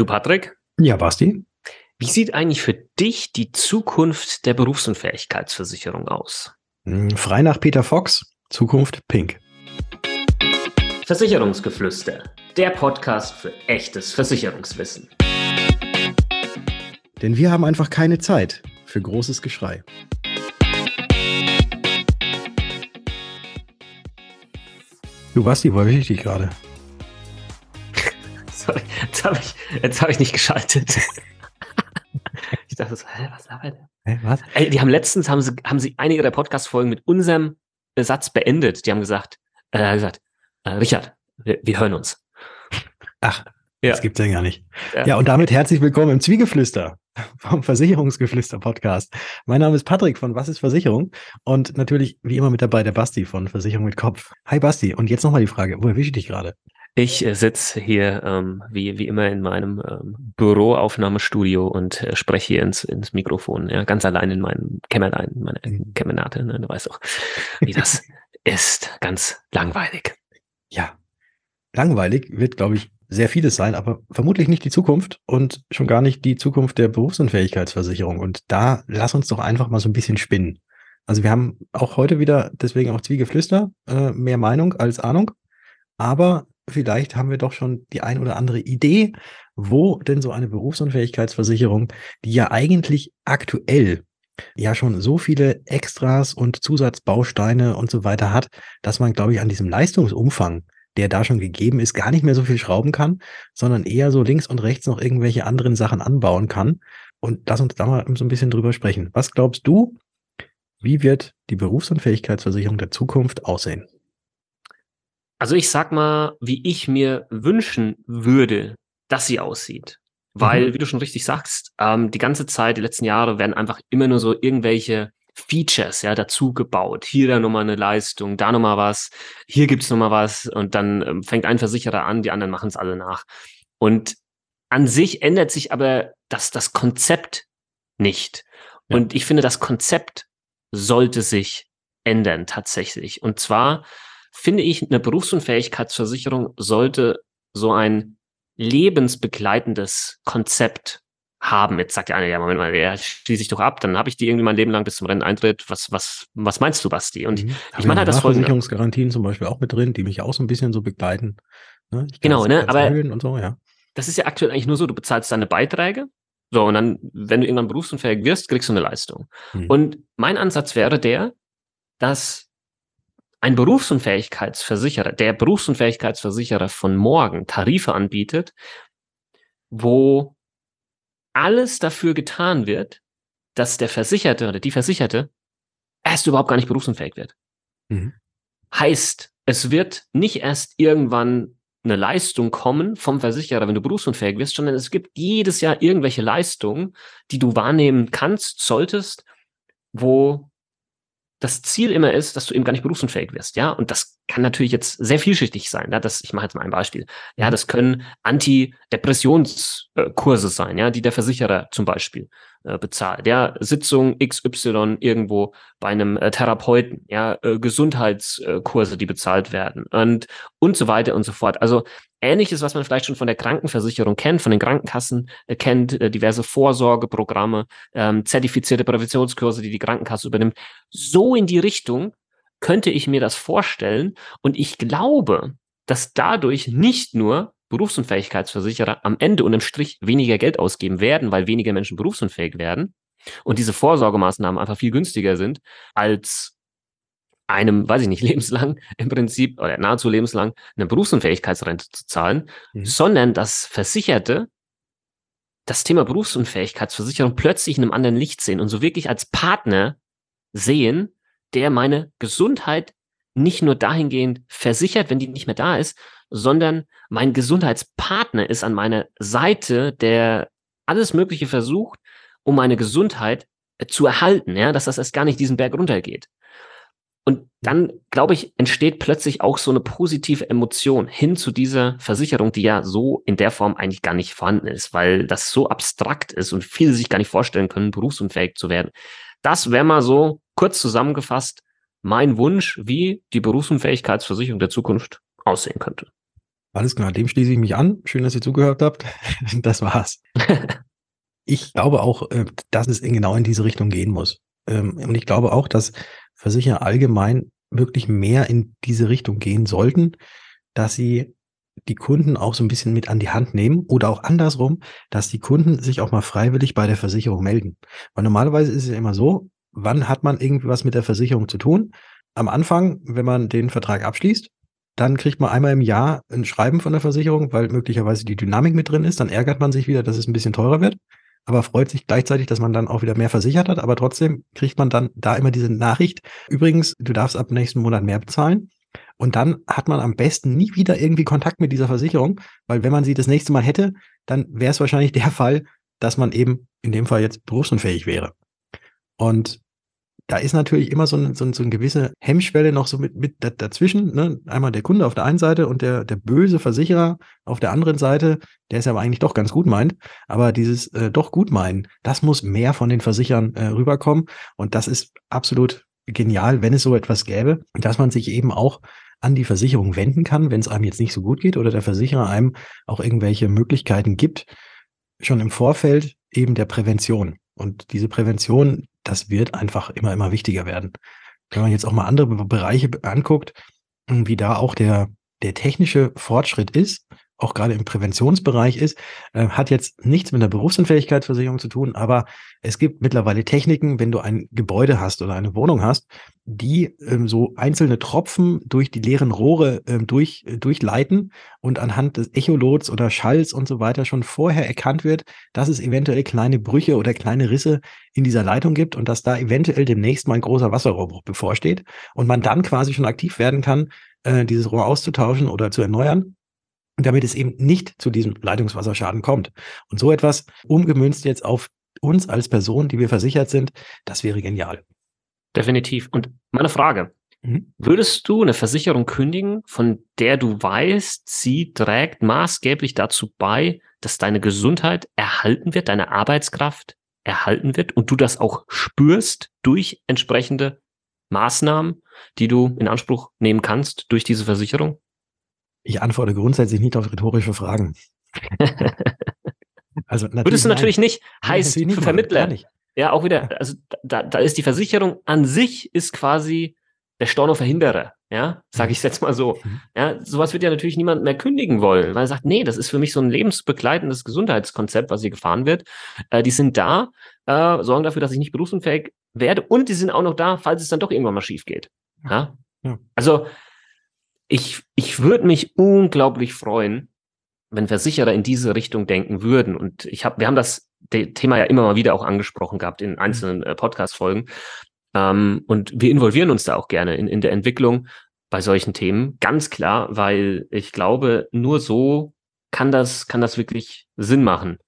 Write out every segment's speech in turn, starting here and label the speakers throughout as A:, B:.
A: Du, Patrick?
B: Ja, Basti?
A: Wie sieht eigentlich für dich die Zukunft der Berufsunfähigkeitsversicherung aus?
B: Hm, frei nach Peter Fox, Zukunft pink.
A: Versicherungsgeflüster, der Podcast für echtes Versicherungswissen.
B: Denn wir haben einfach keine Zeit für großes Geschrei. Du, Basti, wo erwische ich dich gerade?
A: Jetzt habe ich, hab ich nicht geschaltet. ich dachte so, hä, was labert der? Hä, was? Ey, die haben letztens, haben sie, haben sie einige der Podcast-Folgen mit unserem Satz beendet. Die haben gesagt, äh, gesagt, äh, Richard, wir, wir hören uns.
B: Ach, ja. das gibt's ja gar nicht. Ja. ja, und damit herzlich willkommen im Zwiegeflüster vom Versicherungsgeflüster-Podcast. Mein Name ist Patrick von Was ist Versicherung? Und natürlich, wie immer mit dabei, der Basti von Versicherung mit Kopf. Hi Basti, und jetzt nochmal die Frage, wo erwische ich dich gerade?
A: Ich äh, sitze hier ähm, wie, wie immer in meinem ähm, Büroaufnahmestudio und äh, spreche hier ins, ins Mikrofon, ja, ganz allein in meinem Kämmerlein, meine mhm. Kämmernate, ne? du weißt auch, wie das ist. Ganz langweilig.
B: Ja, langweilig wird, glaube ich, sehr vieles sein, aber vermutlich nicht die Zukunft und schon gar nicht die Zukunft der Berufsunfähigkeitsversicherung. Und da lass uns doch einfach mal so ein bisschen spinnen. Also wir haben auch heute wieder, deswegen auch Zwiegeflüster, äh, mehr Meinung als Ahnung. Aber vielleicht haben wir doch schon die ein oder andere Idee, wo denn so eine Berufsunfähigkeitsversicherung, die ja eigentlich aktuell ja schon so viele Extras und Zusatzbausteine und so weiter hat, dass man, glaube ich, an diesem Leistungsumfang, der da schon gegeben ist, gar nicht mehr so viel schrauben kann, sondern eher so links und rechts noch irgendwelche anderen Sachen anbauen kann. Und lass uns da mal so ein bisschen drüber sprechen. Was glaubst du, wie wird die Berufsunfähigkeitsversicherung der Zukunft aussehen?
A: Also ich sag mal, wie ich mir wünschen würde, dass sie aussieht. Weil, mhm. wie du schon richtig sagst, ähm, die ganze Zeit, die letzten Jahre werden einfach immer nur so irgendwelche Features ja dazu gebaut. Hier dann nochmal eine Leistung, da nochmal was, hier gibt's nochmal was und dann ähm, fängt ein Versicherer an, die anderen machen es alle nach. Und an sich ändert sich aber das, das Konzept nicht. Ja. Und ich finde, das Konzept sollte sich ändern tatsächlich. Und zwar finde ich, eine Berufsunfähigkeitsversicherung sollte so ein lebensbegleitendes Konzept haben. Jetzt sagt der eine, ja, Moment mal, ja, schließe ich doch ab, dann habe ich die irgendwie mein Leben lang bis zum Renneintritt. Was, was, was meinst du, Basti? Und mhm. ich meine halt das
B: folgende. Versicherungsgarantien zum Beispiel auch mit drin, die mich auch so ein bisschen so begleiten.
A: Ne? genau, ne? Aber so, ja. das ist ja aktuell eigentlich nur so, du bezahlst deine Beiträge. So, und dann, wenn du irgendwann berufsunfähig wirst, kriegst du eine Leistung. Mhm. Und mein Ansatz wäre der, dass ein Berufsunfähigkeitsversicherer, der Berufsunfähigkeitsversicherer von morgen Tarife anbietet, wo alles dafür getan wird, dass der Versicherte oder die Versicherte erst überhaupt gar nicht berufsunfähig wird. Mhm. Heißt, es wird nicht erst irgendwann eine Leistung kommen vom Versicherer, wenn du berufsunfähig wirst, sondern es gibt jedes Jahr irgendwelche Leistungen, die du wahrnehmen kannst, solltest, wo das Ziel immer ist, dass du eben gar nicht berufsunfähig wirst, ja. Und das kann natürlich jetzt sehr vielschichtig sein. Ja? Das, ich mache jetzt mal ein Beispiel. Ja, mhm. das können Antidepressionskurse sein, ja, die der Versicherer zum Beispiel äh, bezahlt. Ja, Sitzung XY irgendwo bei einem äh, Therapeuten, ja, äh, Gesundheitskurse, die bezahlt werden und und so weiter und so fort. Also ähnliches, was man vielleicht schon von der Krankenversicherung kennt, von den Krankenkassen äh, kennt, äh, diverse Vorsorgeprogramme, ähm, zertifizierte Präventionskurse, die die Krankenkasse übernimmt. So in die Richtung könnte ich mir das vorstellen und ich glaube, dass dadurch nicht nur Berufsunfähigkeitsversicherer am Ende unterm Strich weniger Geld ausgeben werden, weil weniger Menschen berufsunfähig werden und diese Vorsorgemaßnahmen einfach viel günstiger sind, als einem, weiß ich nicht, lebenslang im Prinzip oder nahezu lebenslang eine Berufsunfähigkeitsrente zu zahlen, mhm. sondern dass Versicherte das Thema Berufsunfähigkeitsversicherung plötzlich in einem anderen Licht sehen und so wirklich als Partner sehen, der meine Gesundheit nicht nur dahingehend versichert, wenn die nicht mehr da ist, sondern mein Gesundheitspartner ist an meiner Seite, der alles Mögliche versucht, um meine Gesundheit äh, zu erhalten, ja, dass das erst gar nicht diesen Berg runtergeht. Und dann, glaube ich, entsteht plötzlich auch so eine positive Emotion hin zu dieser Versicherung, die ja so in der Form eigentlich gar nicht vorhanden ist, weil das so abstrakt ist und viele sich gar nicht vorstellen können, berufsunfähig zu werden. Das wäre mal so kurz zusammengefasst mein Wunsch, wie die Berufsunfähigkeitsversicherung der Zukunft aussehen könnte.
B: Alles klar, dem schließe ich mich an. Schön, dass ihr zugehört habt. Das war's. ich glaube auch, äh, dass es genau in diese Richtung gehen muss. Ähm, und ich glaube auch, dass Versicherer allgemein wirklich mehr in diese Richtung gehen sollten, dass sie die Kunden auch so ein bisschen mit an die Hand nehmen oder auch andersrum, dass die Kunden sich auch mal freiwillig bei der Versicherung melden. Weil normalerweise ist es ja immer so, wann hat man irgendwie was mit der Versicherung zu tun? Am Anfang, wenn man den Vertrag abschließt, dann kriegt man einmal im Jahr ein Schreiben von der Versicherung, weil möglicherweise die Dynamik mit drin ist. Dann ärgert man sich wieder, dass es ein bisschen teurer wird, aber freut sich gleichzeitig, dass man dann auch wieder mehr versichert hat. Aber trotzdem kriegt man dann da immer diese Nachricht. Übrigens, du darfst ab nächsten Monat mehr bezahlen. Und dann hat man am besten nie wieder irgendwie Kontakt mit dieser Versicherung, weil wenn man sie das nächste Mal hätte, dann wäre es wahrscheinlich der Fall, dass man eben in dem Fall jetzt berufsunfähig wäre. Und da ist natürlich immer so, ein, so, ein, so eine gewisse Hemmschwelle noch so mit, mit dazwischen. Ne? Einmal der Kunde auf der einen Seite und der, der böse Versicherer auf der anderen Seite, der es aber eigentlich doch ganz gut meint. Aber dieses äh, doch gut meinen, das muss mehr von den Versichern äh, rüberkommen. Und das ist absolut genial, wenn es so etwas gäbe, dass man sich eben auch an die Versicherung wenden kann, wenn es einem jetzt nicht so gut geht oder der Versicherer einem auch irgendwelche Möglichkeiten gibt, schon im Vorfeld eben der Prävention. Und diese Prävention, das wird einfach immer, immer wichtiger werden. Wenn man jetzt auch mal andere Bereiche anguckt, wie da auch der, der technische Fortschritt ist, auch gerade im Präventionsbereich ist, äh, hat jetzt nichts mit der Berufsunfähigkeitsversicherung zu tun, aber es gibt mittlerweile Techniken, wenn du ein Gebäude hast oder eine Wohnung hast, die ähm, so einzelne Tropfen durch die leeren Rohre ähm, durch, äh, durchleiten und anhand des Echolots oder Schalls und so weiter schon vorher erkannt wird, dass es eventuell kleine Brüche oder kleine Risse in dieser Leitung gibt und dass da eventuell demnächst mal ein großer Wasserrohrbruch bevorsteht und man dann quasi schon aktiv werden kann, äh, dieses Rohr auszutauschen oder zu erneuern damit es eben nicht zu diesem Leitungswasserschaden kommt. Und so etwas umgemünzt jetzt auf uns als Person, die wir versichert sind, das wäre genial.
A: Definitiv. Und meine Frage, mhm. würdest du eine Versicherung kündigen, von der du weißt, sie trägt maßgeblich dazu bei, dass deine Gesundheit erhalten wird, deine Arbeitskraft erhalten wird und du das auch spürst durch entsprechende Maßnahmen, die du in Anspruch nehmen kannst durch diese Versicherung?
B: Ich antworte grundsätzlich nicht auf rhetorische Fragen.
A: also natürlich Würdest du natürlich nein. nicht, heißt natürlich nicht für Vermittler. Ja, auch wieder, also da, da ist die Versicherung an sich ist quasi der Stornoverhinderer, ja, sage mhm. ich jetzt mal so. Mhm. Ja, sowas wird ja natürlich niemand mehr kündigen wollen, weil er sagt, nee, das ist für mich so ein lebensbegleitendes Gesundheitskonzept, was hier gefahren wird. Äh, die sind da, äh, sorgen dafür, dass ich nicht berufsunfähig werde und die sind auch noch da, falls es dann doch irgendwann mal schief geht. Ja? ja. Also ich, ich würde mich unglaublich freuen, wenn Versicherer in diese Richtung denken würden. Und ich habe, wir haben das Thema ja immer mal wieder auch angesprochen gehabt in einzelnen äh, Podcast-Folgen. Ähm, und wir involvieren uns da auch gerne in, in der Entwicklung bei solchen Themen. Ganz klar, weil ich glaube, nur so kann das, kann das wirklich Sinn machen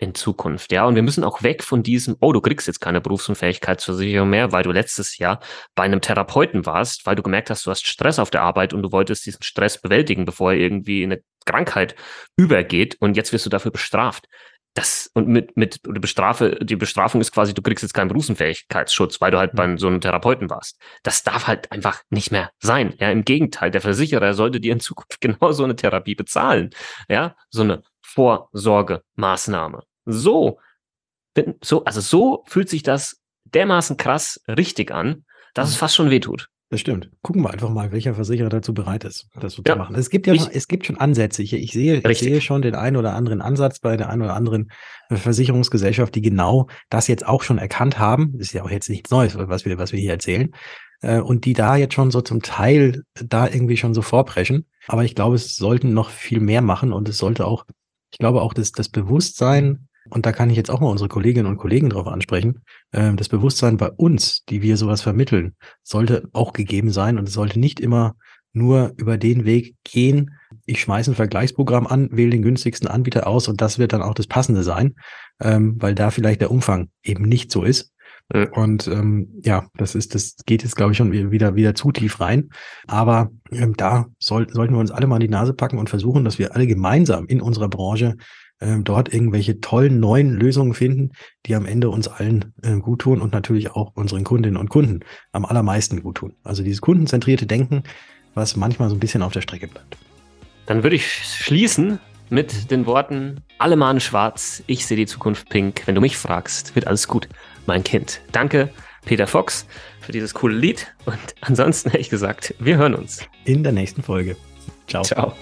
A: in Zukunft, ja. Und wir müssen auch weg von diesem, oh, du kriegst jetzt keine Berufsunfähigkeitsversicherung mehr, weil du letztes Jahr bei einem Therapeuten warst, weil du gemerkt hast, du hast Stress auf der Arbeit und du wolltest diesen Stress bewältigen, bevor er irgendwie in eine Krankheit übergeht und jetzt wirst du dafür bestraft. Das und mit, mit oder Bestrafe, die Bestrafung ist quasi, du kriegst jetzt keinen Berufsunfähigkeitsschutz, weil du halt mhm. bei so einem Therapeuten warst. Das darf halt einfach nicht mehr sein. Ja, im Gegenteil, der Versicherer sollte dir in Zukunft genau so eine Therapie bezahlen. Ja, so eine Vorsorgemaßnahme. So, so, also so fühlt sich das dermaßen krass richtig an, dass es mhm. fast schon wehtut.
B: Das stimmt. Gucken wir einfach mal, welcher Versicherer dazu bereit ist, das so ja. zu machen. Es gibt ja ich, schon, es gibt schon Ansätze. Ich, ich sehe, ich sehe schon den einen oder anderen Ansatz bei der einen oder anderen Versicherungsgesellschaft, die genau das jetzt auch schon erkannt haben. Das ist ja auch jetzt nichts Neues, was wir, was wir hier erzählen. Äh, und die da jetzt schon so zum Teil da irgendwie schon so vorpreschen. Aber ich glaube, es sollten noch viel mehr machen und es sollte auch, ich glaube auch, dass das Bewusstsein und da kann ich jetzt auch mal unsere Kolleginnen und Kollegen drauf ansprechen, äh, das Bewusstsein bei uns, die wir sowas vermitteln, sollte auch gegeben sein und es sollte nicht immer nur über den Weg gehen, ich schmeiße ein Vergleichsprogramm an, wähle den günstigsten Anbieter aus und das wird dann auch das Passende sein, ähm, weil da vielleicht der Umfang eben nicht so ist. Und ähm, ja, das ist, das geht jetzt, glaube ich, schon wieder, wieder zu tief rein. Aber ähm, da soll, sollten wir uns alle mal in die Nase packen und versuchen, dass wir alle gemeinsam in unserer Branche äh, dort irgendwelche tollen neuen Lösungen finden, die am Ende uns allen äh, gut tun und natürlich auch unseren Kundinnen und Kunden am allermeisten gut tun. Also dieses kundenzentrierte Denken, was manchmal so ein bisschen auf der Strecke bleibt.
A: Dann würde ich schließen mit den Worten, alle mahnen schwarz, ich sehe die Zukunft pink. Wenn du mich fragst, wird alles gut, mein Kind. Danke, Peter Fox, für dieses coole Lied. Und ansonsten, ehrlich gesagt, wir hören uns.
B: In der nächsten Folge. Ciao. Ciao.